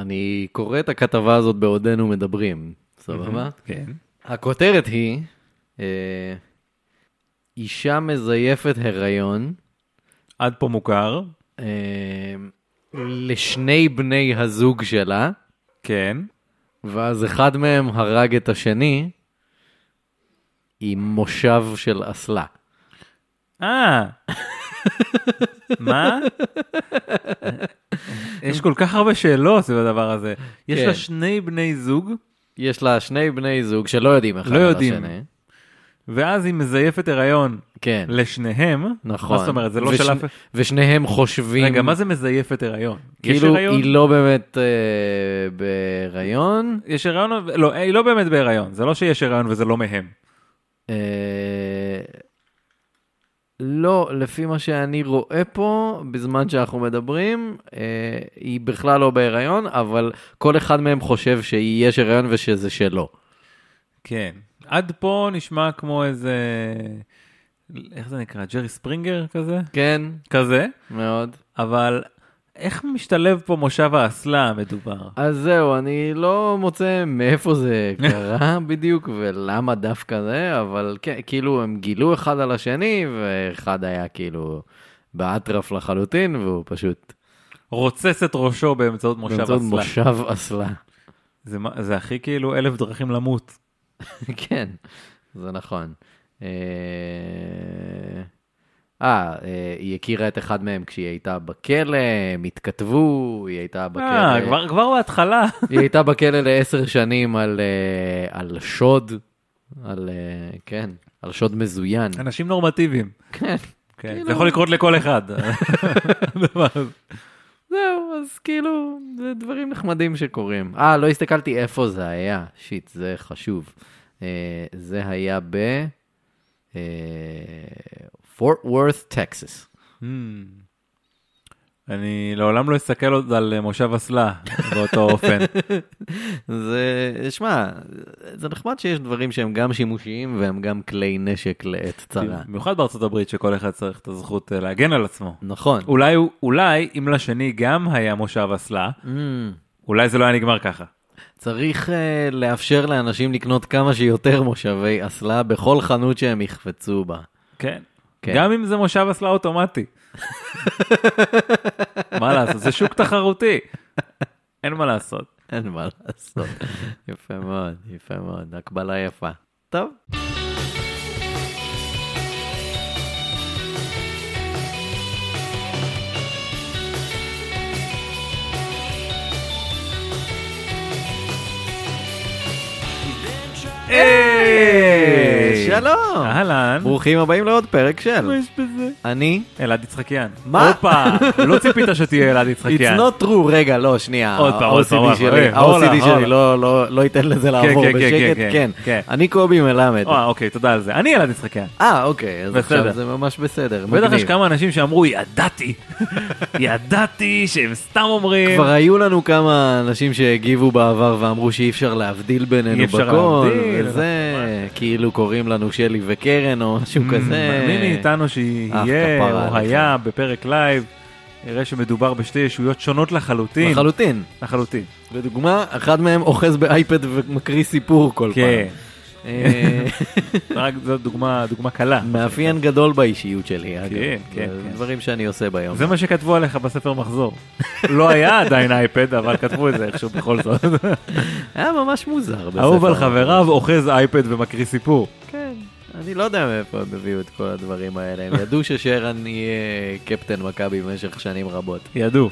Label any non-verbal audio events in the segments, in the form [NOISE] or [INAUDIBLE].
אני קורא את הכתבה הזאת בעודנו מדברים, סבבה? כן. הכותרת היא, אה, אישה מזייפת הריון עד פה מוכר. אה, לשני בני הזוג שלה, כן. ואז אחד מהם הרג את השני עם מושב של אסלה. אה. [LAUGHS] מה? יש כל כך הרבה שאלות סביב הדבר הזה. יש כן. לה שני בני זוג, יש לה שני בני זוג שלא יודעים אחד לא על יודעים. השני. ואז היא מזייפת הריון כן, לשניהם. נכון. מה זאת אומרת? זה לא וש- של אף... ושניהם חושבים... רגע, מה זה מזייפת הריון? יש כאילו? היא לא באמת אה, בהיריון. יש הריון? לא, היא לא באמת בהיריון. זה לא שיש הריון וזה לא מהם. אה, לא, לפי מה שאני רואה פה, בזמן שאנחנו מדברים, אה, היא בכלל לא בהיריון, אבל כל אחד מהם חושב שיש הריון ושזה שלו. כן. עד פה נשמע כמו איזה... איך זה נקרא? ג'רי ספרינגר כזה? כן, כזה. מאוד. אבל איך משתלב פה מושב האסלה המדובר? אז זהו, אני לא מוצא מאיפה זה קרה [LAUGHS] בדיוק ולמה דווקא זה, אבל כן, כאילו הם גילו אחד על השני, ואחד היה כאילו באטרף לחלוטין, והוא פשוט רוצס את ראשו באמצעות מושב באמצעות אסלה. מושב אסלה. זה, זה הכי כאילו אלף דרכים למות. [LAUGHS] כן, זה נכון. אה, אה, אה, היא הכירה את אחד מהם כשהיא הייתה בכלא, הם התכתבו, היא הייתה אה, בכלא. כבר, כבר בהתחלה. היא הייתה בכלא לעשר שנים על, אה, על שוד, על, אה, כן, על שוד מזוין. אנשים נורמטיביים. כן. כן. כאילו- זה יכול לקרות לכל אחד. זהו, אז כאילו, זה דברים נחמדים שקורים. אה, לא הסתכלתי איפה זה היה. שיט, זה חשוב. אה, זה היה ב... פורט וורת, טקסס. אני לעולם לא אסתכל עוד על אה, מושב אסלה [LAUGHS] באותו אופן. זה, שמע, זה נחמד שיש דברים שהם גם שימושיים והם גם כלי נשק לעת צרה. במיוחד בארצות הברית שכל אחד צריך את הזכות אה, להגן על עצמו. נכון. אולי, אולי אם לשני גם היה מושב אסלה, Mm, אולי זה לא היה נגמר ככה. צריך uh, לאפשר לאנשים לקנות כמה שיותר מושבי אסלה בכל חנות שהם יחפצו בה. כן. כן. גם אם זה מושב אסלה אוטומטי. [LAUGHS] מה לעשות? זה שוק תחרותי. אין מה לעשות. אין מה לעשות. יפה מאוד, יפה מאוד, הקבלה יפה. טוב. היי! שלום! אהלן. ברוכים הבאים לעוד פרק של מה יש בזה? אני. אלעד יצחקיאן. מה? הופה, לא ציפית שתהיה אלעד It's יצחקיאן. not true, רגע, לא, שנייה. עוד פעם, עוד פעם, ה-OCD שלי, הולה. לא- לא לא ייתן לזה לעבור כן, כן, בשקט, כן, כן. כן. אני קובי מלמד. אה, אוקיי, תודה על זה. אני אלעד יצחקיאן. אה, אוקיי, אז. עכשיו זה ממש בסדר. בטח. יש כמה אנשים שאמרו, ידעתי, [LAUGHS] ידעתי שהם סתם אומרים. כבר היו לנו כמה אנשים שהגיבו בעבר ואמרו שאי אפשר להבדיל בינינו אי אפשר בקול, להבדיל, וזה, כאילו קוראים לנו שלי וקרן או משהו כזה. מי מאיתנו שיהיה או. היה בפרק לייב, יראה שמדובר בשתי ישויות שונות לחלוטין. לחלוטין. לחלוטין. לדוגמה, אחד מהם אוחז באייפד ומקריא סיפור כל כן. פעם. אה, רק זו דוגמה דוגמה קלה. מאפיין גדול באישיות שלי, אגב. כן, כן, כן. דברים שאני עושה ביום. זה מה שכתבו עליך בספר מחזור. לא היה עדיין אייפד, אבל כתבו את זה איכשהו בכל זאת. היה ממש מוזר. בספר. אהוב על חבריו, אוחז אייפד ומקריא סיפור. כן. אני לא יודע מאיפה הם הביאו את כל הדברים האלה. הם ידעו ששרן יהיה קפטן מכבי במשך שנים רבות. ידעו.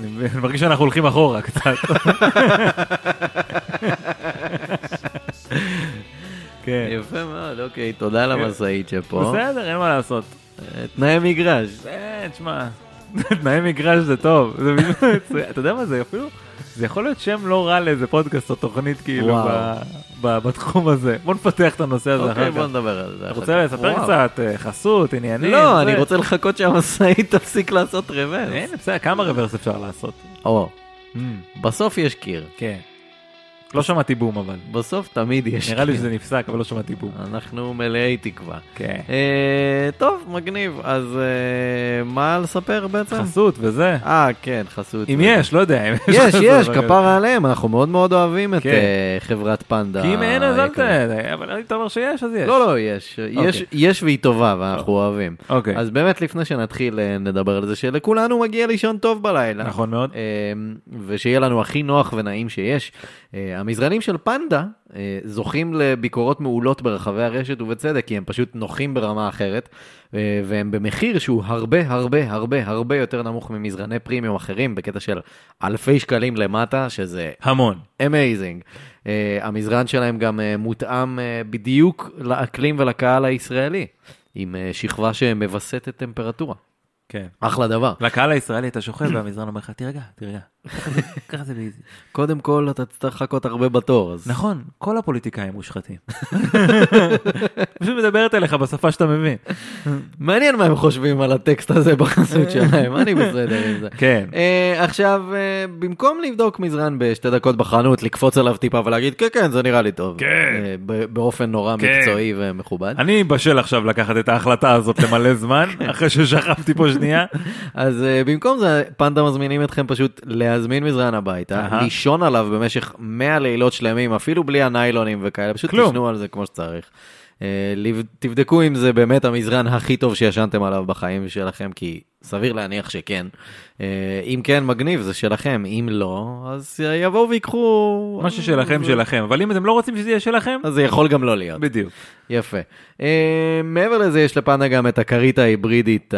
אני מרגיש שאנחנו הולכים אחורה קצת. [LAUGHS] [LAUGHS] כן. יפה מאוד, אוקיי, תודה למשאית שפה. בסדר, אין מה לעשות. אה, תנאי מגרש. אה, תשמע, [LAUGHS] תנאי מגרש זה טוב. [LAUGHS] אתה יודע מה זה אפילו? זה יכול להיות שם לא רע לאיזה פודקאסט או תוכנית כאילו בתחום הזה. בוא נפתח את הנושא הזה אוקיי, אחר בוא כך. נדבר על זה. אתה רוצה. לספר. קצת אה, חסות, עניינים? לא? אני רוצה לחכות שהמשאית תפסיק לעשות רוורס. אין, בסדר, כמה רוורס אפשר לעשות? או, Mm, בסוף יש קיר. כן. לא שמעתי בום אבל. בסוף תמיד יש. נראה לי. שזה נפסק, אבל לא שמעתי בום. אנחנו מלאי תקווה. כן. אה, טוב, מגניב. אז אה, מה לספר בעצם? חסות וזה. אה, כן, חסות. אם. יש, לא יודע. יש, יש, כפרה עליהם, אנחנו מאוד מאוד אוהבים את כן. אה, חברת פנדה. כי אם אין אז אל היקרה. ת... אבל אם אתה אומר שיש, אז יש. לא, לא, יש. יש- יש והיא טובה, ואנחנו אוהבים. אוקיי. אז באמת, לפני שנתחיל, נדבר על זה שלכולנו מגיע לישון טוב בלילה. נכון מאוד. ושיהיה לנו הכי נוח ונעים שיש. אה, המזרנים של פנדה אה, זוכים לביקורות מעולות ברחבי הרשת ובצדק, כי הם פשוט נוחים ברמה אחרת, אה, והם במחיר שהוא הרבה הרבה הרבה הרבה יותר נמוך ממזרני פרימיום אחרים, בקטע של אלפי שקלים למטה, שזה המון. amazing. המזרן שלהם גם מותאם בדיוק לאקלים ולקהל הישראלי, עם שכבה שמווסתת טמפרטורה. כן. אחלה דבר. לקהל הישראלי אתה שוכב והמזרן אומר לך, תירגע, תירגע. ככה זה- [LAUGHS] ב easy. קודם כל, אתה תצטרך לחכות הרבה בתור, אז... נכון, כל הפוליטיקאים מושחתים. [LAUGHS] פשוט מדברת אליך בשפה שאתה מבין. מעניין מה הם חושבים על הטקסט הזה בחסות שלהם, אני בסדר עם זה. כן. Uh, עכשיו, uh, במקום לבדוק מזרן בשתי דקות בחנות, לקפוץ עליו טיפה ולהגיד, כן, כן, זה נראה לי טוב. כן. ב- באופן נורא כן. מקצועי ומכובד. אני בשל עכשיו לקחת את ההחלטה הזאת למלא זמן, [LAUGHS] אחרי ששכבתי פה שנייה. אז במקום זה, פנדה מזמינים אתכם פשוט להזמין מזרן הביתה. לישון עליו במשך 100 לילות שלמים, אפילו בלי הניילונים וכאלה, פשוט. תשנו על זה כמו שצריך. לב- תבדקו אם זה באמת המזרן הכי טוב שישנתם עליו בחיים שלכם, כי סביר להניח שכן. Uh, אם כן, מגניב, זה שלכם, אם לא, אז יבואו ויקחו... מה ששלכם שלכם, אבל אם אתם לא רוצים שזה יהיה שלכם, אז זה יכול גם לא להיות. בדיוק. יפה. Uh, מעבר לזה, יש לפנדה גם את הכרית ההיברידית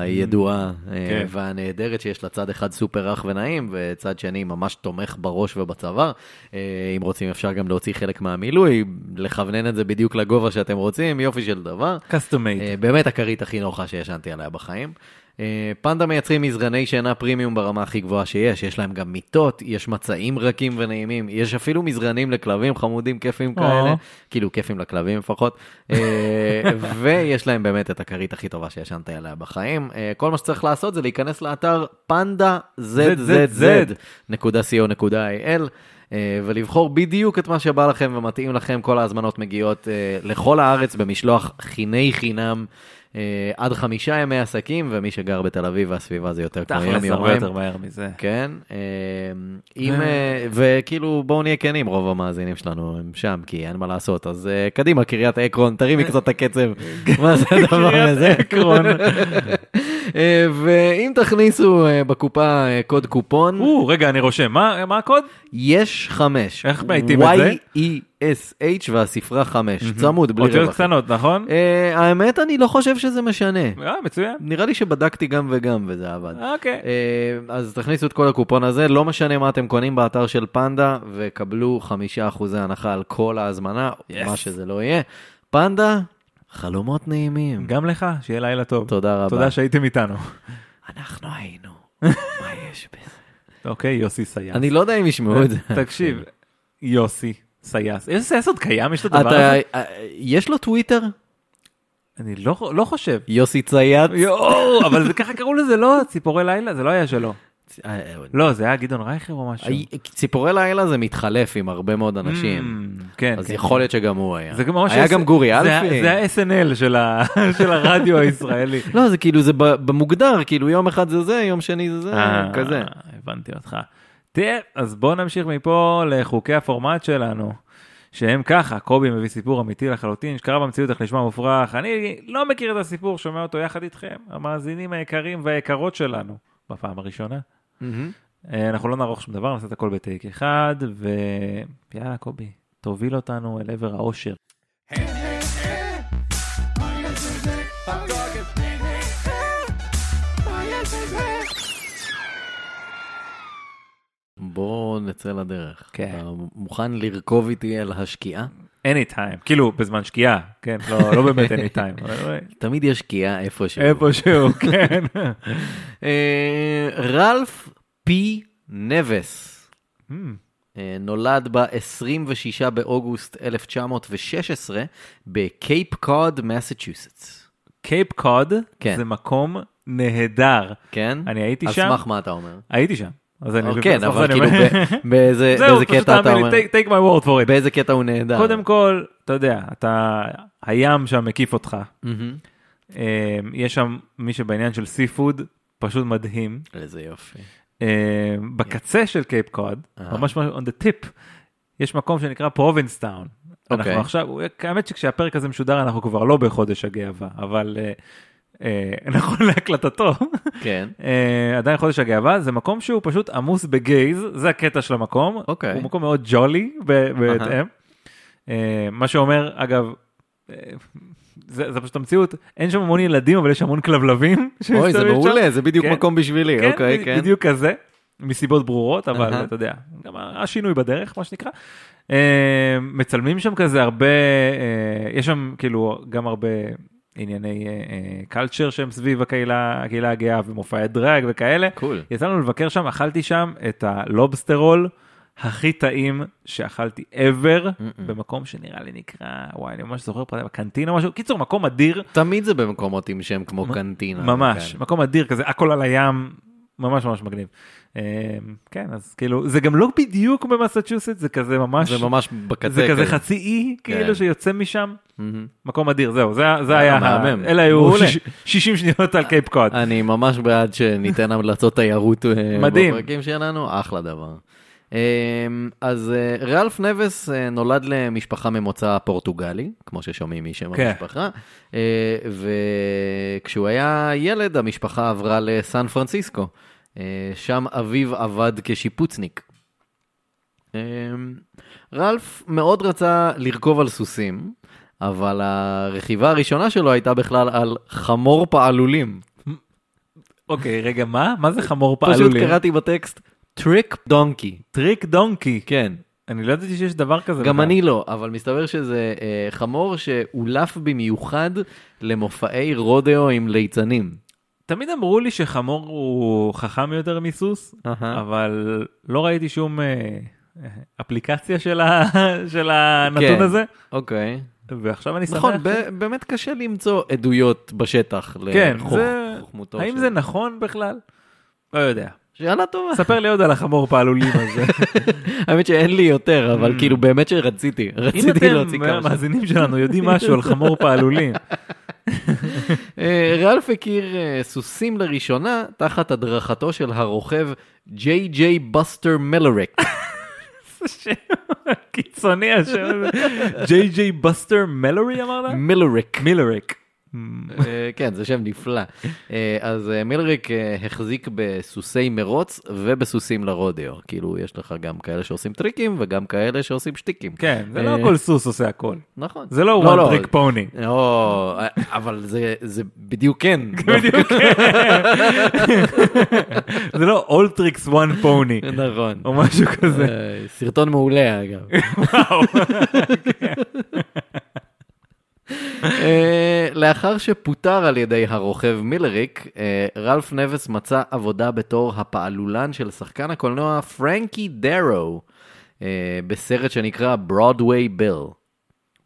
הידועה uh, כן. והנהדרת, שיש לה צד אחד סופר רך ונעים, וצד שני ממש תומך בראש ובצוואר. אם רוצים, אפשר גם להוציא חלק מהמילוי, לכוונן את זה בדיוק לגובה שאתם רוצים, יופי של דבר. Uh, באמת הכרית הכי נוחה שישנתי עליה בחיים. Uh, פנדה מייצרים מזרני שינה פרימיום ברמה הכי גבוהה שיש, יש להם גם מיטות, יש מצעים רכים ונעימים, יש אפילו מזרנים לכלבים חמודים כיפים. כאלה, כאילו כיפים לכלבים לפחות, uh, [LAUGHS] ויש להם באמת את הכרית הכי טובה שישנתי עליה בחיים. Uh, כל מה שצריך לעשות זה להיכנס לאתר פנדה zzz.co.il. אה, ולבחור בדיוק את מה שבא לכם ומתאים לכם, כל ההזמנות מגיעות אה, לכל הארץ במשלוח חיני חינם אה, עד חמישה ימי עסקים, ומי שגר בתל אביב והסביבה זה יותר כמו יום תכלס הרבה יומיים. יותר מהר מזה. כן, אה, אם, אה, וכאילו בואו נהיה כנים, רוב המאזינים שלנו הם שם, כי אין מה לעשות, אז אה, קדימה, קריית עקרון, תרימי קצת את הקצב, [LAUGHS] מה זה הדבר הזה? עקרון. [LAUGHS] אה, ואם תכניסו אה, בקופה אה, קוד קופון, או, רגע, אני רושם. מה הקוד? יש חמש. איך מאייתים את זה? Y-E-S-H והספרה חמש, צמוד, בלי אותיות רווח. קטנות, נכון? אה, האמת, אני לא חושב שזה משנה. אה, מצוין. נראה לי שבדקתי גם וגם וזה עבד. אוקיי. אה, אז תכניסו את כל הקופון הזה, לא משנה מה אתם קונים באתר של פנדה, וקבלו חמישה אחוזי הנחה על כל ההזמנה. מה שזה לא יהיה. פנדה, חלומות נעימים. גם לך, שיהיה לילה טוב. תודה רבה. תודה שהייתם איתנו. אנחנו היינו, [LAUGHS] מה יש בזה? אוקיי, יוסי סייס. אני לא יודע אם ישמעו את זה. תקשיב, יוסי סייס. איזה סייס עוד קיים? יש הדבר אתה, הזה? אה, יש לו טוויטר? אני לא לא חושב. יוסי צייץ? יואו, אבל זה ככה קראו לזה, לא? ציפורי לילה? זה לא היה שלו. אה, לא, זה היה גדעון רייכר או משהו. ציפורי לילה זה מתחלף עם הרבה מאוד אנשים. Mm, כן, אז כן. יכול להיות שגם הוא היה. זה ממש היה גם גורי אלפי. זה ה-SNL [LAUGHS] של הרדיו הישראלי. לא, זה כאילו, זה במוגדר, כאילו יום אחד זה זה, יום שני זה זה, אה, כזה. הבנתי אותך. תראה, אז בואו נמשיך מפה לחוקי הפורמט שלנו, שהם ככה, קובי מביא סיפור אמיתי לחלוטין, שקרה במציאות איך נשמע מופרך. אני לא מכיר את הסיפור, שומע אותו יחד איתכם, המאזינים היקרים והיקרות שלנו, בפעם הראשונה. אה, אנחנו לא נערוך שום דבר, נעשה את הכל בטייק אחד, ויאללה, קובי, תוביל אותנו אל עבר האושר. בוא נצא לדרך. כן. אתה מוכן לרכוב איתי אל השקיעה? anytime, כאילו בזמן שקיעה, כן, לא, לא באמת anytime, אבל תמיד יש שקיעה איפשהו. איפשהו, [LAUGHS] כן. אה, רלף P נבס. Hmm, אה, נולד ב-26 באוגוסט 1916 בקייפ קוד, מסצ'וסטס. קייפ קוד כן. זה מקום נהדר. כן? אני הייתי על שם, סמך מה אתה אומר? הייתי שם. אז אני... כן, אבל כאילו באיזה זהו, קטע אתה אומר, לי, take- my word for it. באיזה קטע הוא נהדר. קודם כל, אתה יודע, אתה, הים שם מקיף אותך. אה, יש שם מי שבעניין של seafood, פשוט מדהים. איזה יופי. אה, בקצה של קייפ קוד, אה. ממש on the tip, יש מקום שנקרא פרובינסטאון. אנחנו אוקיי. עכשיו, האמת שכשהפרק הזה משודר אנחנו כבר לא בחודש הגאווה, אבל אה, [LAUGHS] נכון להקלטתו, כן. אה, עדיין חודש הגאווה, זה מקום שהוא פשוט עמוס ב gays, זה הקטע של המקום, אוקיי. הוא מקום מאוד ג'ולי בהתאם. אה, מה שאומר, אגב, אה, זה, זה פשוט המציאות, אין שם המון ילדים אבל יש המון כלבלבים. [LAUGHS] אוי, זה. מעולה, זה בדיוק כן. מקום בשבילי, כן, אוקיי, כן. בדיוק כזה, מסיבות ברורות, אבל אהה. אתה יודע, גם השינוי בדרך, מה שנקרא. אה, מצלמים שם כזה הרבה, אה, יש שם כאילו גם הרבה ענייני culture שהם סביב הקהילה, הקהילה הגאה ומופעי דראג וכאלה. cool. יצא לנו לבקר שם, אכלתי שם את ה lobster roll הכי טעים שאכלתי ever, במקום שנראה לי נקרא, וואי, אני ממש זוכר פרטים, קנטינה או משהו, קיצור, מקום אדיר, תמיד זה במקומות עם שם כמו קנטינה. ממש, וכאלה. מקום אדיר כזה, הכל על הים, ממש ממש מגניב. אה, כן, אז כאילו, זה גם לא בדיוק במסצ'וסט, זה כזה ממש, זה ממש בקצה. זה כזה חצי אי, כן. כאילו שיוצא משם. מקום אדיר, זהו, זה היה, מהמם. אלה היו מעולה. שיש- 60 שניות על קייפ קוד. אני ממש בעד שניתן המלצות תיירות אה, מדהים. בפרקים שלנו, אחלה דבר. אה, אז אה, ריאלף נבס אה, נולד למשפחה ממוצא פורטוגלי, כמו ששומעים משם כן. המשפחה, אה, וכשהוא היה ילד המשפחה עברה לסן פרנסיסקו, שם אביו עבד כשיפוצניק. אה, רלף מאוד רצה לרכוב על סוסים, אבל הרכיבה הראשונה שלו הייתה בכלל על חמור פעלולים. אוקיי, רגע, מה? מה זה חמור פשוט פעלולים? קראתי בטקסט trick donkey. trick donkey. כן, אני לא ידעתי שיש דבר כזה. גם בכלל. אני לא, אבל מסתבר שזה אה, חמור שאולף במיוחד למופעי רודיאו עם ליצנים. תמיד אמרו לי שחמור הוא חכם יותר מסוס, אהה. אבל לא ראיתי שום אה, אה, אפליקציה של ה- [LAUGHS] של הנתון כן. הזה, אוקיי. ועכשיו אני שמח. נכון, ב- באמת קשה למצוא עדויות בשטח כן, לחוכ- זה... האם של- זה נכון בכלל? לא יודע. שאלה טובה. ספר לי עוד על החמור פעלולים הזה. [LAUGHS] האמת שאין לי יותר, אבל Mm. כאילו באמת שרציתי, אם רציתי להוציא אתם, כמה. ש- המאזינים שלנו, יודעים משהו על חמור [LAUGHS] פעלולים, אה, רלף הכיר אה, סוסים לראשונה תחת הדרכתו של הרוכב ג'יי ג'יי בסטר מלריק. קיצוני השם הזה. ג'יי ג'יי בסטר מלורי אמרת? מילריק. מילריק. אה, כן, זה שם נפלא. אה, אז אה, מילריק אה, החזיק בסוסי מרוץ ובסוסים לרודאו. כאילו, יש לך גם כאלה שעושים טריקים וגם כאלה שעושים שטיקים. כן, זה לא אה, כל סוס עושה הכל. נכון. זה לא pony. לא, אה, אבל זה- בדיוק כן. [LAUGHS] בדיוק. [LAUGHS] זה לא all tricks one pony, נכון. או משהו כזה. אה, סרטון מעולה אגב. [LAUGHS] וואו. אה, לאחר שפוטר על ידי הרוכב מילריק, אה, רלף נבס מצא עבודה בתור הפעלולן של שחקן הקולנוע פרנקי דרו, אה, בסרט שנקרא ברודוויי ביל.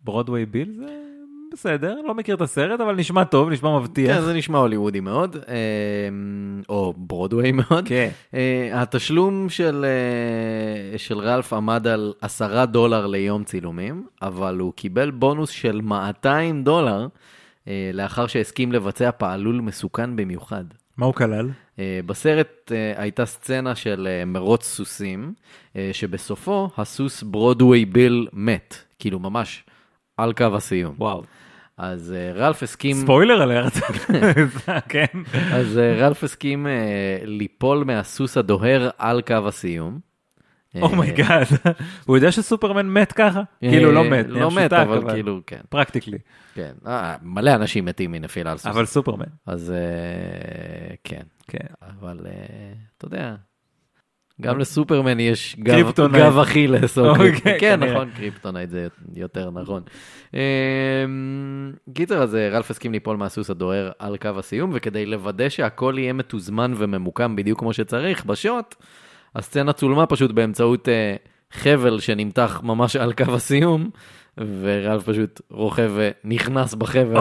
ברודוויי ביל זה בסדר, לא מכיר את הסרט, אבל נשמע טוב, נשמע מבטיח. כן, זה נשמע הוליוודי מאוד, אה, או ברודוויי מאוד. כן. אה, התשלום של, אה, של רלף עמד על עשרה דולר ליום צילומים, אבל הוא קיבל בונוס של 200 דולר אה, לאחר שהסכים לבצע פעלול מסוכן במיוחד. מה הוא כלל? בסרט הייתה סצנה של מרוץ סוסים, שבסופו הסוס ברודוויי ביל מת, כאילו ממש על קו הסיום. וואו. אז אה, רלף הסכים... spoiler alert. [LAUGHS] כן. אז אה, רלף הסכים אה, ליפול מהסוס הדוהר על קו הסיום. oh my god. הוא יודע שסופרמן מת ככה? כאילו לא מת, לא מת, אבל כאילו, כן, practically. כן. מלא אנשים מתים מנפילה על סוס. אבל סופרמן. אז כן, כן. אבל אתה יודע, גם לסופרמן יש גב- אכילס. או אוקיי, כן. נכון, קריפטונייט זה יותר נכון. אה, קיצר, אז אה, רלף הסכים ליפול מהסוס הדוהר על קו הסיום, וכדי לוודא שהכל יהיה מתוזמן וממוקם בדיוק כמו שצריך, בשוט, הסצנה צולמה פשוט באמצעות אה, חבל שנמתח ממש על קו הסיום, ורלף פשוט רוכב ונכנס בחבל.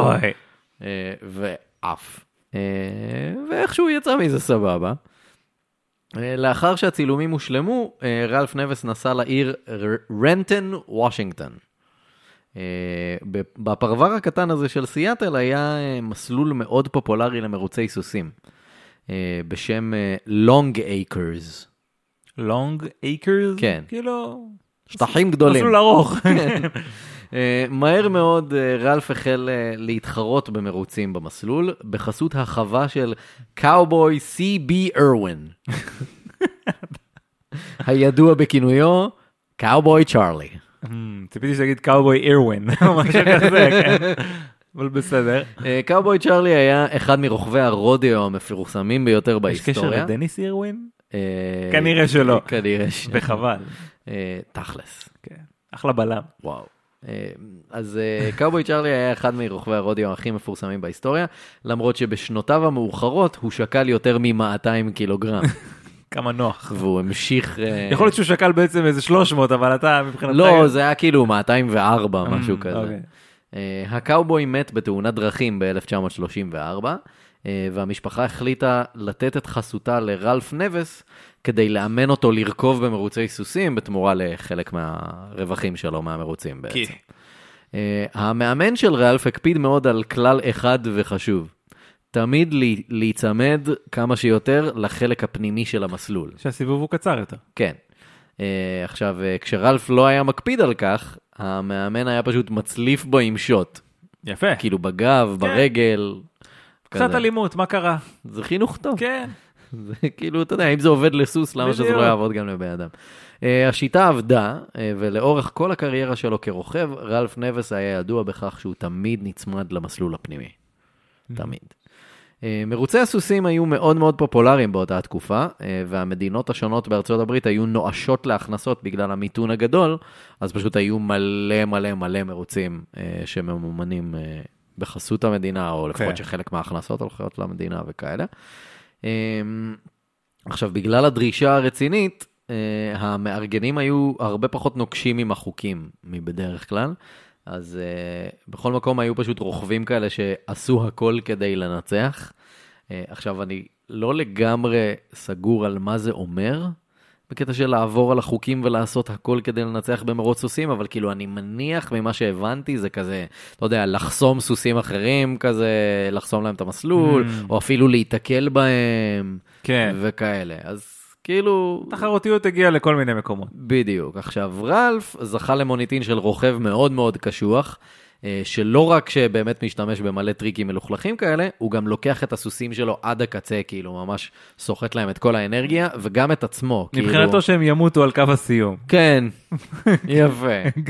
אה, ועף. אה, ואיכשהו יצא מזה סבבה. אה, לאחר שהצילומים הושלמו, אה, רלף נבס נסע לעיר ר- רנטון, וושינגטון. אה, בפרבר הקטן הזה של סיאטל היה מסלול מאוד פופולרי למרוצי סוסים, בשם לונג אייקרס. לונג אייקרס? כן. כאילו... שטחים גדולים. מסלול ארוך. [LAUGHS] אה, מהר מאוד אה, רלף החל אה, להתחרות במרוצים במסלול, בחסות החווה של קאובוי סי.בי ארווין, הידוע בכינויו קאובוי צ'ארלי. הממ, ציפיתי שתגיד קאובוי [LAUGHS] אירווין, משהו [LAUGHS] כזה, כן. אבל בסדר. קאובוי צ'ארלי היה אחד מרוכבי הרודיו המפורסמים ביותר יש קשר בהיסטוריה. לדניס אירווין? אה, כנראה שלא. כנראה ש... וחבל. תכלס. כן. אחלה בלם. וואו. אה, אז אה, קאובוי צ'ארלי היה אחד מרוכבי הרודיו הכי מפורסמים בהיסטוריה, למרות שבשנותיו המאוחרות הוא שקל יותר מ-200 קילוגרם, [LAUGHS] כמה נוח. והוא המשיך... אה, יכול להיות שהוא שקל בעצם איזה 300, אבל אתה מבחינתך... לא, זה היה כאילו 204, Mm, משהו כזה. אוקיי. אה, הקאובוי מת בתאונת דרכים ב-1934, והמשפחה החליטה לתת את חסותה לרלף נבס כדי לאמן אותו לרכוב במרוצי סוסים בתמורה לחלק מהרווחים שלו מהמרוצים בעצם. כי- אה, המאמן של רלף הקפיד מאוד על כלל אחד וחשוב. תמיד לי- להיצמד כמה שיותר לחלק הפנימי של המסלול. שהסיבוב הוא קצר יותר. כן. אה, עכשיו, אה, כשרלף לא היה מקפיד על כך, המאמן היה פשוט מצליף בו עם שוט. יפה. כאילו בגב, ברגל. קצת כזה. אלימות, מה קרה? זה חינוך טוב. כן. זה כאילו, אתה יודע, אם זה עובד לסוס, למה שזה. לא יעבוד גם לבן אדם? אה, השיטה עבדה, אה, ולאורך כל הקריירה שלו כרוכב, רלף נבס היה ידוע בכך שהוא תמיד נצמד למסלול הפנימי. תמיד. אה, מרוצי הסוסים היו מאוד מאוד פופולריים באותה התקופה, אה, והמדינות השונות בארצות הברית היו נואשות להכנסות בגלל המיתון הגדול, אז פשוט היו מלא מלא מלא מרוצים אה, שממומנים בחסות המדינה, או לפחות כן. שחלק מההכנסות הולכות למדינה וכאלה. אה, עכשיו, בגלל הדרישה הרצינית, אה, המארגנים היו הרבה פחות נוקשים עם החוקים מבדרך כלל. אז uh, בכל מקום היו פשוט רוכבים כאלה שעשו הכל כדי לנצח. Uh, עכשיו, אני לא לגמרי סגור על מה זה אומר, בקטע של לעבור על החוקים ולעשות הכל כדי לנצח במרוץ סוסים, אבל כאילו, אני מניח ממה שהבנתי, זה כזה, לא יודע, לחסום סוסים אחרים, כזה, לחסום להם את המסלול, Mm. או אפילו להיתקל בהם, כן. וכאלה. אז כאילו... תחרותיות הגיעה לכל מיני מקומות. בדיוק. עכשיו, רלף זכה למוניטין של רוכב מאוד מאוד קשוח, שלא רק שבאמת משתמש במלא טריקים מלוכלכים כאלה, הוא גם לוקח את הסוסים שלו עד הקצה, כאילו ממש סוחט להם את כל האנרגיה, וגם את עצמו. כאילו... מבחינתו שהם ימותו על קו הסיום. כן, [LAUGHS] יפה.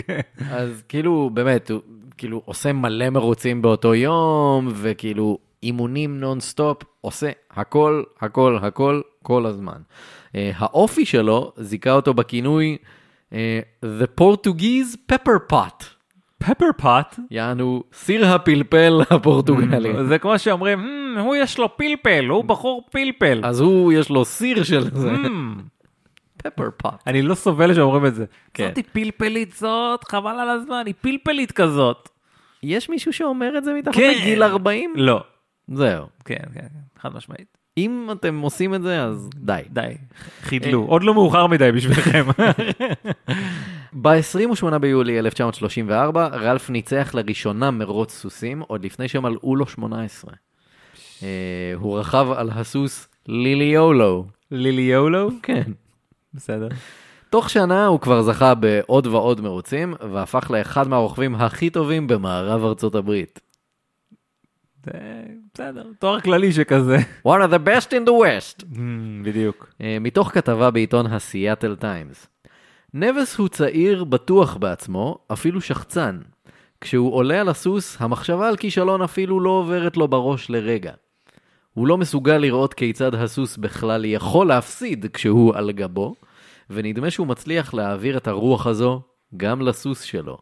אז כאילו, באמת, הוא כאילו עושה מלא מרוצים באותו יום, וכאילו אימונים נונסטופ, עושה הכל, הכל, הכל, כל הזמן. אה, האופי שלו זיכה אותו בכינוי אה, The Portuguese Pepper Pot, Pepper Pot. יענו סיר הפלפל הפורטוגלי. זה כמו שאומרים, "Hmm, הוא יש לו פלפל, הוא בחור פלפל. אז הוא, יש לו סיר של זה, Hmm, פפר פוט. אני לא סובל שאומרים את זה. כן. זאתי פלפלית זאת, חבל על הזמן, היא פלפלית כזאת. יש מישהו שאומר את זה מתחת כן. לגיל 40? לא. זהו. כן, כן, כן, חד משמעית. אם אתם עושים את זה, אז די. די, חידלו. עוד לא מאוחר מדי בשבילכם. [LAUGHS] ב-28 ביולי 1934, רלף ניצח לראשונה מרוץ סוסים, עוד לפני שמלאו לו 18. אה, הוא רכב על הסוס ליליולו. ליליולו? כן. בסדר. תוך שנה הוא כבר זכה בעוד ועוד מרוצים, והפך לאחד מהרוכבים הכי טובים במערב ארצות הברית. בסדר, תואר כללי שכזה. One of the best in the West. Hmm, בדיוק. אה, מתוך כתבה בעיתון הסיאטל טיימס. נבס הוא צעיר בטוח בעצמו, אפילו שחצן. כשהוא עולה על הסוס, המחשבה על כישלון אפילו לא עוברת לו בראש לרגע. הוא לא מסוגל לראות כיצד הסוס בכלל יכול להפסיד כשהוא על גבו, ונדמה שהוא מצליח להעביר את הרוח הזו גם לסוס שלו.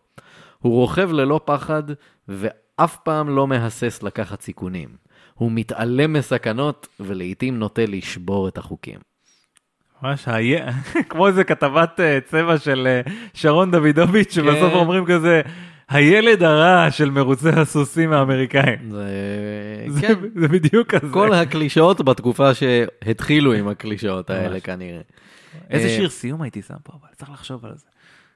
הוא רוכב ללא פחד, ואף פעם לא מהסס לקחת סיכונים. הוא מתעלם מסכנות, ולעיתים נוטה לשבור את החוקים. ממש היה, [LAUGHS] כמו איזה כתבת אה, צבע של אה, שרון דוידוביץ', שבסוף כן. אומרים כזה, הילד הרע של מרוצי הסוסים האמריקאים. זה... זה- כן, זה בדיוק כזה. כל הקלישאות בתקופה שהתחילו עם הקלישאות האלה. כנראה. איזה אה, שיר סיום הייתי שם פה, אבל צריך לחשוב על זה.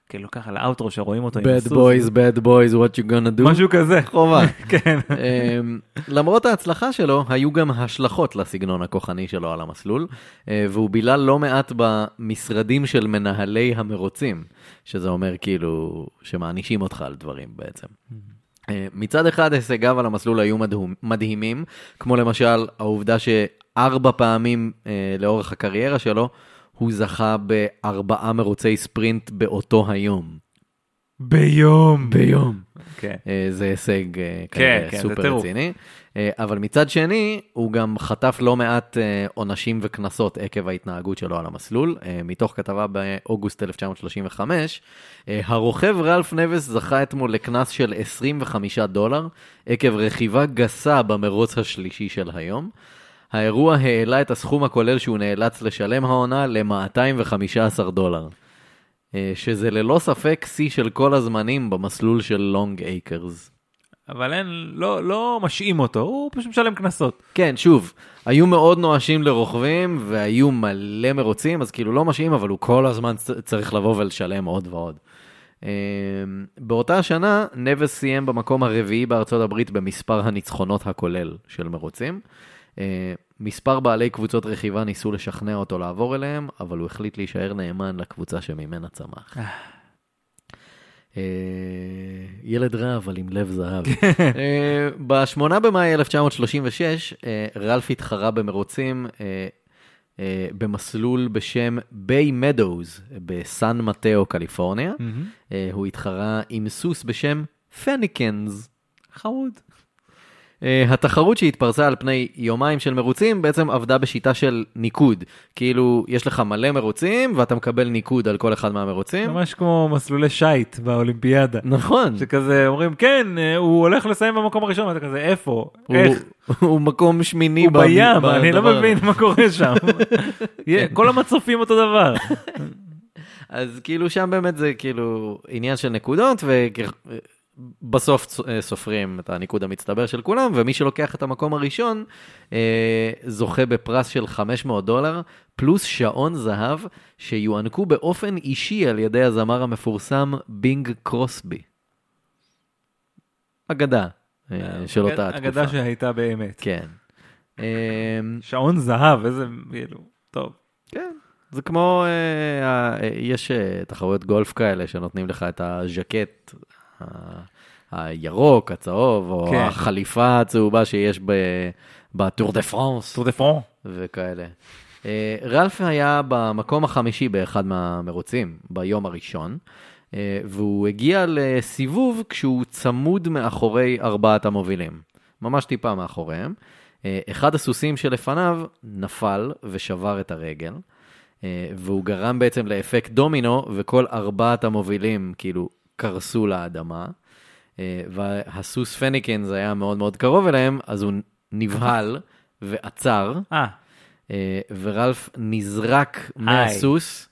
כאילו ככה לאוטרו שרואים אותו עם bad boys, bad boys, what you gonna do. משהו כזה. חובה. [LAUGHS] כן. אמ, למרות ההצלחה שלו, היו גם השלכות לסגנון הכוחני שלו על המסלול, אה, והוא בילה לא מעט במשרדים של מנהלי המרוצים, שזה אומר כאילו שמענישים אותך על דברים בעצם. אה, מצד אחד הישגיו על המסלול היו מדהום- מדהימים, כמו למשל העובדה שארבע פעמים אה, לאורך הקריירה שלו, הוא זכה בארבעה מרוצי ספרינט באותו היום. ביום. ביום. כן. אה, זה הישג אה, כן, כנראה כן, סופר. רציני. אה, אבל מצד שני, הוא גם חטף לא מעט עונשים וקנסות עקב ההתנהגות שלו על המסלול. מתוך כתבה באוגוסט 1935, אה, הרוכב רלף נבס זכה אתמול לקנס של 25 דולר עקב רכיבה גסה במרוץ השלישי של היום. האירוע העלה את הסכום הכולל שהוא נאלץ לשלם העונה ל-215 דולר. אה, שזה ללא ספק שיא של כל הזמנים במסלול של לונג אייקרס. אבל אין, לא, לא משעים אותו, הוא פשוט משלם קנסות. כן, שוב, היו מאוד נואשים לרוכבים והיו מלא מרוצים, אז כאילו לא משעים, אבל הוא כל הזמן צריך לבוא ולשלם עוד ועוד. אה, באותה השנה, נבס סיים במקום הרביעי בארצות הברית במספר הניצחונות הכולל של מרוצים. אה, מספר בעלי קבוצות רכיבה ניסו לשכנע אותו לעבור אליהם, אבל הוא החליט להישאר נאמן לקבוצה שממנה צמח. אה, ילד רע, אבל עם לב זהב. [LAUGHS] אה, ב-8 במאי 1936, אה, רלף התחרה במרוצים אה, אה, במסלול בשם ביי מדוז בסן מטאו, קליפורניה. אה, הוא התחרה עם סוס בשם פניקנס. חמוד. אה, התחרות שהתפרסה על פני יומיים של מרוצים בעצם עבדה בשיטה של ניקוד. כאילו, יש לך מלא מרוצים ואתה מקבל ניקוד על כל אחד מהמרוצים. ממש כמו מסלולי שייט באולימפיאדה. נכון. שכזה אומרים כן אה, הוא הולך לסיים במקום הראשון ואתה כזה איפה הוא- איך הוא מקום שמיני הוא בים אני לא. מבין מה קורה שם. [LAUGHS] כל המצופים אותו דבר. [LAUGHS] אז כאילו שם באמת זה כאילו עניין של נקודות ובסוף סופרים את הניקוד המצטבר של כולם ומי שלוקח את המקום הראשון אה, זוכה בפרס של 500 דולר פלוס שעון זהב שיוענקו באופן אישי על ידי הזמר המפורסם בינג קרוסבי. אגדה אה, של אותה התקופה. אגדה שהייתה באמת. כן. אה, שעון זהב איזה כאילו טוב. כן, זה כמו, אה, אה, יש אה, תחרויות גולף כאלה שנותנים לך את הז'קט הירוק, הצהוב, או כן. החליפה הצהובה שיש בטור דה פרנס טור דה פרון. וכאלה. אה, רלף היה במקום החמישי באחד מהמרוצים ביום הראשון, אה, והוא הגיע לסיבוב כשהוא צמוד מאחורי ארבעת המובילים, ממש טיפה מאחוריהם. אה, אחד הסוסים שלפניו נפל ושבר את הרגל, והוא גרם בעצם לאפקט דומינו, וכל ארבעת המובילים כאילו קרסו לאדמה. אה, והסוס פניקנס היה מאוד מאוד קרוב אליהם, אז הוא נבהל ועצר. אה אה, ורלף נזרק מהסוס,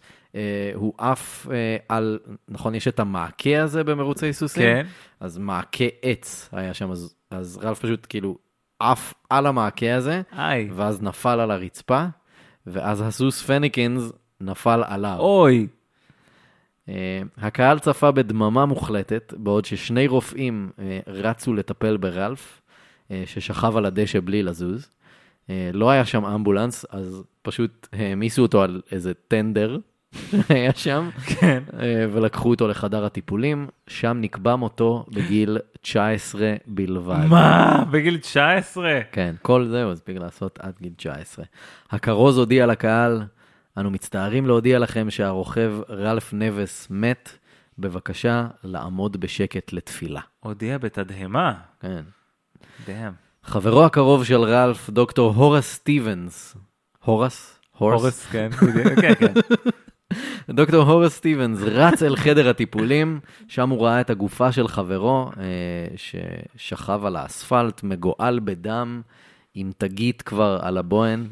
הוא עף על, נכון, יש את המעקה הזה במרוצי סוסים? כן. אז מעקה עץ היה שם, אז, אז רלף פשוט כאילו עף על המעקה הזה, היי. ואז נפל על הרצפה, ואז הסוס פניקינס נפל עליו. אוי. אה, הקהל צפה בדממה מוחלטת, בעוד ששני רופאים אה, רצו לטפל ברלף, אה, ששכב על הדשא בלי לזוז. לא היה שם אמבולנס, אז פשוט העמיסו אותו על איזה טנדר [LAUGHS] שהיה שם, כן. ולקחו אותו לחדר הטיפולים, שם נקבע מותו בגיל 19 בלבד. מה בגיל 19. כן, כל זה הוא הספיק לעשות עד גיל 19. הכרוז הודיע לקהל, אנו מצטערים להודיע לכם שהרוכב רלף נבס מת, בבקשה לעמוד בשקט לתפילה. הודיע בתדהמה. כן. דאם. חברו הקרוב של רלף, דוקטור הורס סטיבנס, הורס? הורס? הורס כן. כן כן. [LAUGHS] דוקטור הורס סטיבנס רץ אל חדר הטיפולים, שם הוא ראה את הגופה של חברו, אה, ששכב על האספלט, מגואל בדם, עם תגית כבר על הבוהן.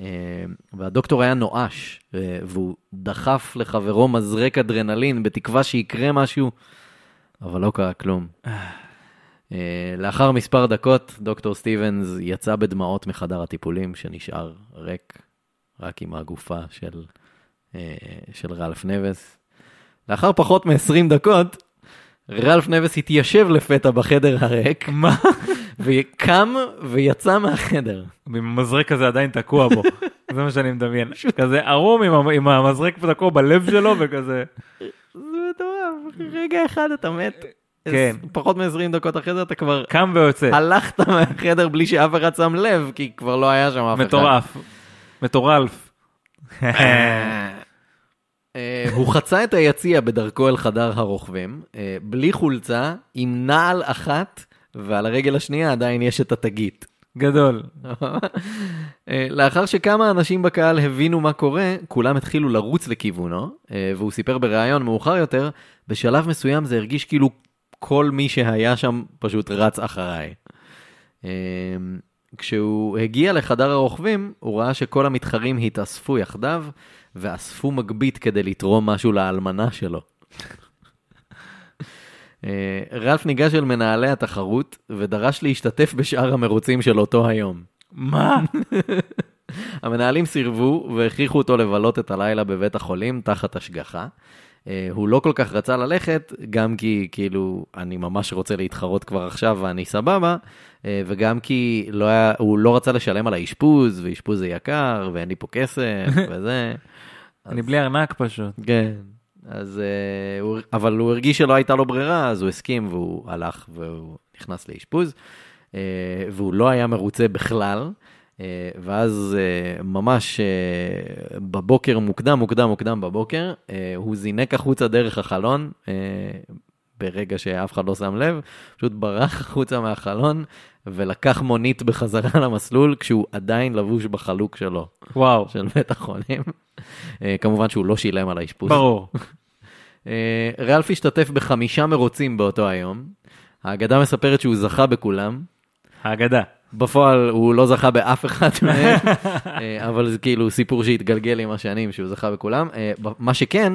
אה, והדוקטור היה נואש, אה, והוא דחף לחברו מזרק אדרנלין, בתקווה שיקרה משהו, אבל לא קרה כלום. אה, לאחר מספר דקות, דוקטור סטיבנס יצא בדמעות מחדר הטיפולים, שנשאר ריק, רק עם הגופה של, של רלף נבס. לאחר פחות מ-20 דקות, רלף נבס התיישב לפתע בחדר הריק, מה? וקם ויצא מהחדר. עם המזרק הזה עדיין תקוע בו, זה מה שאני מדמיין. כזה ערום עם עם המזרק תקוע בלב שלו וכזה. זה מטורף, רגע אחד אתה מת. כן. פחות מ-20 דקות אחרי זה אתה כבר קם ויוצא. הלכת מהחדר בלי שאף אחד שם לב, כי כבר לא היה שם אף אחד. מטורף. מטורלף. [LAUGHS] אה, הוא חצה את היציע בדרכו אל חדר הרוכבים, אה, בלי חולצה, עם נעל אחת, ועל הרגל השנייה עדיין יש את התגית. גדול. אה, לאחר שכמה אנשים בקהל הבינו מה קורה, כולם התחילו לרוץ לכיוונו, אה, והוא סיפר בריאיון מאוחר יותר, בשלב מסוים זה הרגיש כאילו כל מי שהיה שם פשוט רץ אחריי. אה, כשהוא הגיע לחדר הרוכבים, הוא ראה שכל המתחרים התאספו יחדיו, ואספו מגבית כדי לתרום משהו לאלמנה שלו. אה, רלף ניגש אל מנהלי התחרות ודרש להשתתף בשאר המרוצים של אותו היום. מה? [LAUGHS] המנהלים סירבו והכריחו אותו לבלות את הלילה בבית החולים תחת השגחה. אה, הוא לא כל כך רצה ללכת, גם כי כאילו אני ממש רוצה להתחרות כבר עכשיו ואני סבבה, אה, וגם כי לא היה, הוא לא רצה לשלם על האשפוז, ואשפוז זה יקר, ואין לי פה כסף, [LAUGHS] וזה. אני בלי ארנק פשוט. כן. אז, אה, הוא, אבל הוא הרגיש שלא הייתה לו ברירה, אז הוא הסכים והוא הלך והוא נכנס לאשפוז, אה, והוא לא היה מרוצה בכלל. אה, ואז ממש בבוקר, מוקדם, מוקדם, מוקדם בבוקר, הוא זינק החוצה דרך החלון, ברגע שאף אחד לא שם לב, פשוט ברח החוצה מהחלון ולקח מונית בחזרה [LAUGHS] למסלול כשהוא עדיין לבוש בחלוק שלו, וואו. של בית החולים. אה, כמובן שהוא לא שילם על האשפוז. ברור. [LAUGHS] אה, ריאלף השתתף בחמישה מרוצים באותו היום. האגדה מספרת שהוא זכה בכולם. האגדה. בפועל הוא לא זכה באף אחד [LAUGHS] מהם, אה, אבל זה כאילו סיפור שהתגלגל עם השנים שהוא זכה בכולם. מה שכן,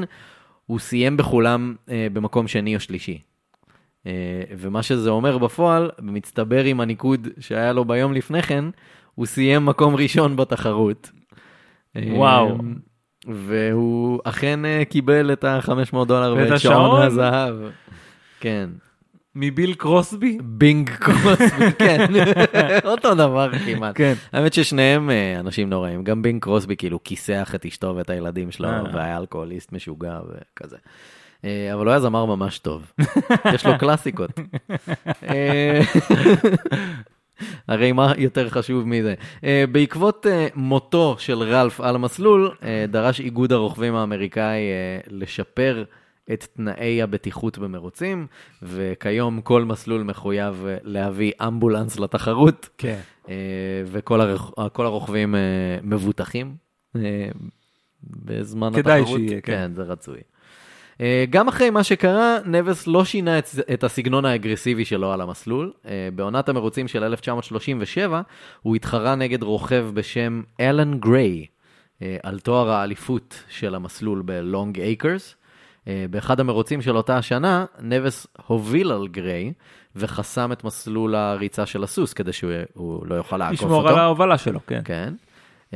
הוא סיים בכולם במקום שני או שלישי. אה, ומה שזה אומר בפועל, במצטבר עם הניקוד שהיה לו ביום לפני כן, הוא סיים מקום ראשון בתחרות. אה, וואו. והוא אכן אה, קיבל את ה-500 דולר ואת שעון? הזהב. כן. מביל קרוסבי? בינג קרוסבי, [LAUGHS] כן, אותו דבר כמעט. כן. האמת ששניהם אנשים נוראים, גם בינג קרוסבי כאילו כיסח את אשתו ואת הילדים שלו. והיה אלכוהוליסט משוגע וכזה. אה, אבל הוא היה זמר ממש טוב, [LAUGHS] יש לו קלאסיקות. אה, [LAUGHS] הרי מה יותר חשוב מזה? אה, בעקבות מותו של רלף על המסלול, דרש איגוד הרוכבים האמריקאי לשפר את תנאי הבטיחות במרוצים, וכיום כל מסלול מחויב להביא אמבולנס לתחרות, כן. וכל הרוכ... הרוכבים מבוטחים בזמן כדאי התחרות. שיהיה, כן. כן, זה רצוי. אה, גם אחרי מה שקרה, נבס לא שינה את, את הסגנון האגרסיבי שלו על המסלול. אה, בעונת המרוצים של 1937, הוא התחרה נגד רוכב בשם אלן גריי, אה, על תואר האליפות של המסלול בלונג אייקרס. באחד המרוצים של אותה השנה, נבס הוביל על גריי וחסם את מסלול הריצה של הסוס, כדי שהוא הוא לא יוכל לעקוף אותו. לשמור על ההובלה שלו, כן. כן. Uh,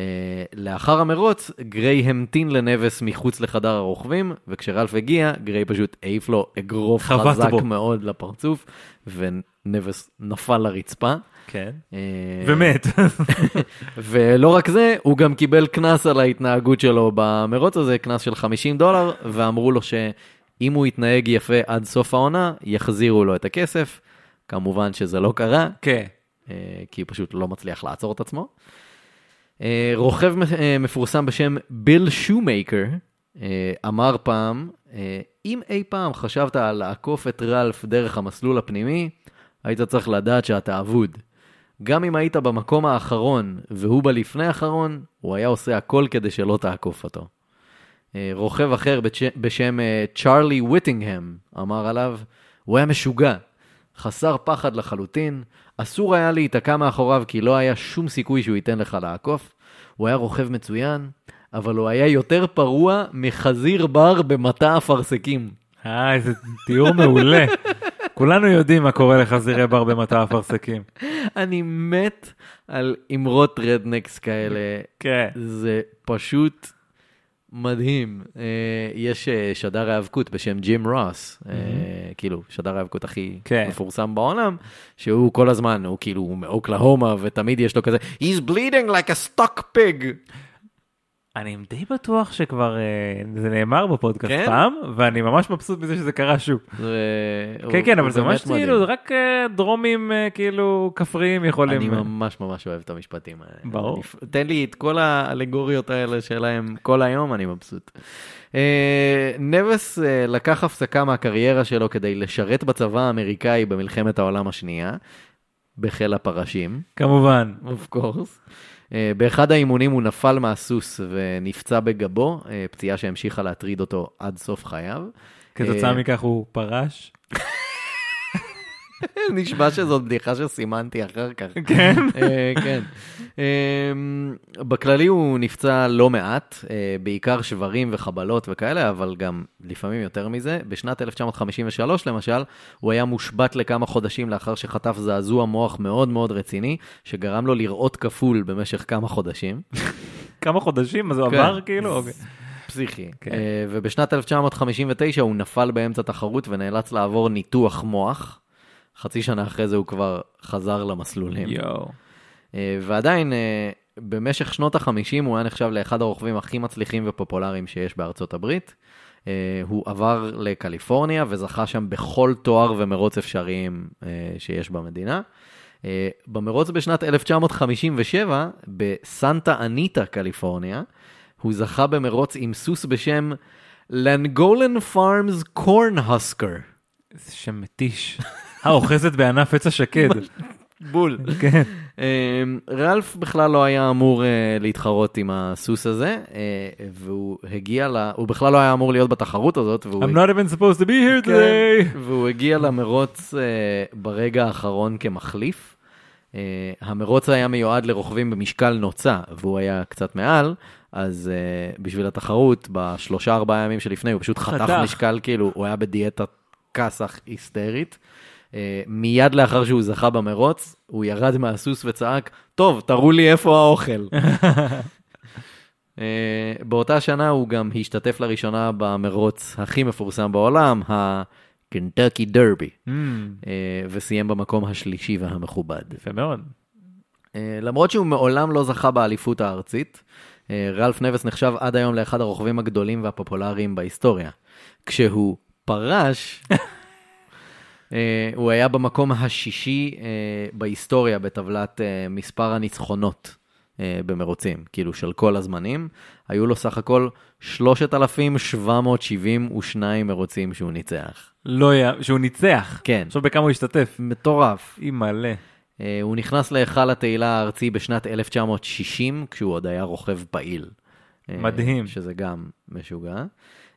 לאחר המרוץ, גריי המתין לנבס מחוץ לחדר הרוכבים, וכשרלף הגיע, גריי פשוט העיף לו אגרוף חזק בו. מאוד לפרצוף, ונבס נפל לרצפה. כן. Uh, ומת. [LAUGHS] ולא רק זה, הוא גם קיבל קנס על ההתנהגות שלו במרוץ הזה, קנס של 50 דולר, ואמרו לו שאם הוא יתנהג יפה עד סוף העונה, יחזירו לו את הכסף. כמובן שזה לא קרה, כן. אה, כי הוא פשוט לא מצליח לעצור את עצמו. אה, רוכב אה, מפורסם בשם ביל שומקר אה, אמר פעם, אם אי פעם חשבת על לעקוף את רלף דרך המסלול הפנימי, היית צריך לדעת שאתה אבוד. גם אם היית במקום האחרון והוא בלפני האחרון, הוא היה עושה הכל כדי שלא תעקוף אותו. רוכב אחר בש- בשם צ'ארלי וויטינגהם אמר עליו, הוא היה משוגע, חסר פחד לחלוטין, אסור היה להיתקע מאחוריו כי לא היה שום סיכוי שהוא ייתן לך לעקוף. הוא היה רוכב מצוין, אבל הוא היה יותר פרוע מחזיר בר במטע אפרסקים. אה, איזה תיאור מעולה. כולנו יודעים מה קורה לחזירי בר במטע אפרסקים. אני מת על אמרות רדנקס כאלה. כן. זה פשוט מדהים. אה, יש אה, שדר האבקות בשם ג'ים רוס, אה, כאילו, שדר האבקות הכי כן. מפורסם בעולם, שהוא כל הזמן, הוא כאילו מאוקלהומה, ותמיד יש לו כזה, He's bleeding like a stuck pig. אני די בטוח שכבר אה, זה נאמר בפודקאסט כן? פעם, ואני ממש מבסוט מזה שזה קרה שוב. זה- כן, הוא- כן, אבל זה ממש. כאילו, רק אה, דרומים אה, כאילו כפריים יכולים. אני ממש ממש אוהב את המשפטים האלה. ברור. אני- תן לי את כל האלגוריות האלה שלהם כל היום, אני מבסוט. נבס לקח הפסקה מהקריירה שלו כדי לשרת בצבא האמריקאי במלחמת העולם השנייה, בחיל הפרשים, כמובן. אוף קורס. באחד האימונים הוא נפל מהסוס ונפצע בגבו, אה, פציעה שהמשיכה להטריד אותו עד סוף חייו. כתוצאה אה, מכך הוא פרש. [LAUGHS] נשמע שזאת בדיחה שסימנתי אחר כך. כן. אה, כן. אה, בכללי הוא נפצע לא מעט, אה, בעיקר שברים וחבלות וכאלה, אבל גם לפעמים יותר מזה. בשנת 1953 למשל, הוא היה מושבת לכמה חודשים לאחר שחטף זעזוע מוח מאוד מאוד רציני, שגרם לו לראות כפול במשך כמה חודשים. כמה חודשים, אז הוא כן. עבר כאילו? אוקיי. פסיכי. כן. אה, ובשנת 1959 הוא נפל באמצע תחרות ונאלץ לעבור ניתוח מוח. חצי שנה אחרי זה הוא כבר חזר למסלולים. יואו. אה, ועדיין, אה, במשך שנות ה-50 הוא היה נחשב לאחד הרוכבים הכי מצליחים ופופולריים שיש בארצות הברית. אה, הוא עבר לקליפורניה וזכה שם בכל תואר ומרוץ אפשריים שיש במדינה. במרוץ בשנת 1957, בסנטה אניטה, קליפורניה, הוא זכה במרוץ עם סוס בשם לנגולן פארמס קורן הסקר. איזה שם מתיש. [LAUGHS] האוחזת בענף עץ השקד. בול. כן. אמ, רלף בכלל לא היה אמור אה, להתחרות עם הסוס הזה, אה, והוא הגיע ל... הוא בכלל לא היה אמור להיות בתחרות הזאת, והוא, I'm not even supposed to be here כן, today. והוא הגיע למרוץ אה, ברגע האחרון כמחליף. המרוץ היה מיועד לרוכבים במשקל נוצה, והוא היה קצת מעל, אז בשביל התחרות, בשלושה ארבעה ימים שלפני, הוא פשוט חתך חתך. משקל, כאילו, הוא היה בדיאטת כסח היסטרית. אה, מיד לאחר שהוא זכה במרוץ, הוא ירד מהסוס וצעק, טוב, תראו לי איפה האוכל. [LAUGHS] אה, באותה שנה הוא גם השתתף לראשונה במרוץ הכי מפורסם בעולם, הקנטקי דרבי, Mm, אה, וסיים במקום השלישי והמכובד. יפה מאוד. למרות שהוא מעולם לא זכה באליפות הארצית, רלף נבס נחשב עד היום לאחד הרוכבים הגדולים והפופולריים בהיסטוריה. כשהוא פרש, [LAUGHS] הוא היה במקום השישי אה, בהיסטוריה בטבלת אה, מספר הניצחונות אה, במרוצים, כאילו של כל הזמנים. היו לו סך הכל 3,772 מרוצים שהוא ניצח. לא היה, שהוא ניצח. כן, עכשיו בכמה הוא השתתף? מטורף. אי מלא. אה, הוא נכנס להיכל התהילה הארצי בשנת 1960, כשהוא עוד היה רוכב פעיל. אה, מדהים. שזה גם משוגע.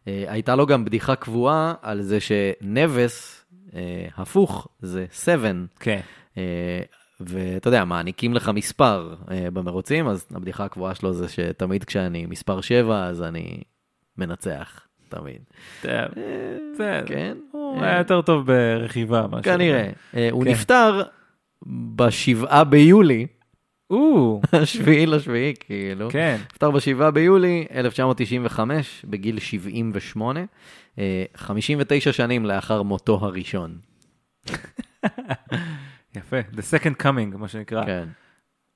אה, הייתה לו גם בדיחה קבועה על זה שנבס, אה, הפוך, זה 7. כן. אה, ואתה יודע, מעניקים לך מספר אה, במרוצים, אז הבדיחה הקבועה שלו זה שתמיד כשאני מספר 7, אז אני מנצח, תמיד. בסדר. כן? הוא אה, היה יותר טוב ברכיבה. מאשר- כנראה. אה, הוא כן. נפטר בשבעה ביולי, או, [LAUGHS] השביעי לשביעי, כאילו. כן. נפטר בשבעה ביולי 1995, בגיל 78, אה, 59 שנים לאחר מותו הראשון. [LAUGHS] יפה. The second coming, מה שנקרא. כן.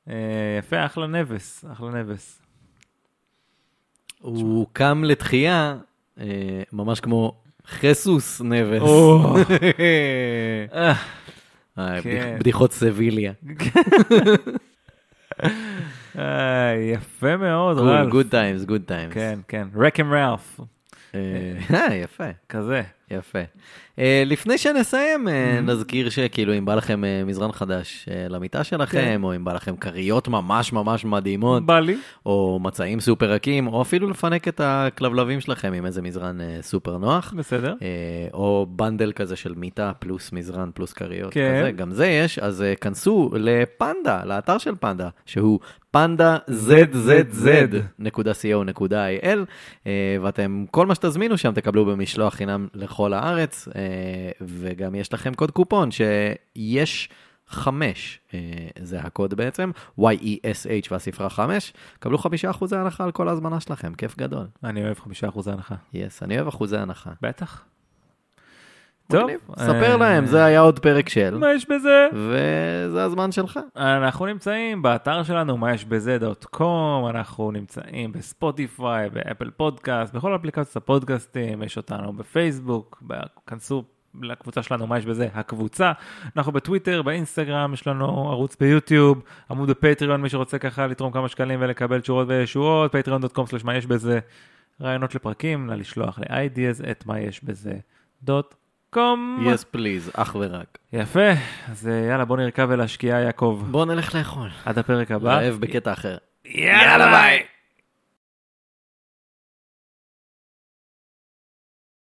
אה, יפה, אחלה נבס. אחלה נבס. הוא קם לתחייה, אה, ממש כמו חיסוס נבס. [LAUGHS] אה, כן. בדיח- בדיחות סביליה. אה, יפה מאוד, Cool, רלף. good times, good times. כן, כן. רקם ראלף. אה, אה, יפה. כזה. יפה. Uh, לפני שנסיים, uh, נזכיר שכאילו אם בא לכם uh, מזרן חדש uh, למיטה שלכם, כן. או אם בא לכם כריות ממש ממש מדהימות, בא לי. או מצעים סופר רכים, או אפילו לפנק את הכלבלבים שלכם עם איזה מזרן uh, סופר נוח, בסדר. uh, או bundle כזה של מיטה פלוס מזרן פלוס כריות, כן. כזה, גם זה יש, אז אה, כנסו לפנדה, לאתר של פנדה, שהוא פנדה zzz.co.il, ואתם, כל מה שתזמינו שם תקבלו במשלוח חינם לכל בכל הארץ, אה, וגם יש לכם קוד קופון שיש חמש, אה, זה הקוד בעצם, Y-E-S-H והספרה 5, קבלו חמישה אחוזי הנחה על כל ההזמנה שלכם, כיף גדול. אני אוהב חמישה אחוז הנחה. yes, אני אוהב אחוזי הנחה. בטח. טוב. מגניב. ספר אה, להם, זה היה עוד פרק של, מה יש בזה? וזה הזמן שלך. אנחנו נמצאים באתר שלנו, מה יש בזה דוט קום, אנחנו נמצאים בספוטיפיי, באפל פודקאסט, בכל אפליקציות הפודקאסטים, יש אותנו בפייסבוק, כנסו לקבוצה שלנו, מה יש בזה, הקבוצה. אנחנו בטוויטר, באינסטגרם, יש לנו ערוץ ביוטיוב, עמוד בפטריון, מי שרוצה ככה לתרום כמה שקלים ולקבל תשורות וישועות, patreon.com/ מה יש בזה, רעיונות לפרקים, נא לשלוח ל-ideas את מה יש בזה דוט קום. יס פליז, אך ורק. יפה, אז אה, יאללה בוא נרכב אל השקיעה יעקב. בוא נלך לאכול. עד הפרק הבא. רעב בקטע אחר. יאללה ביי.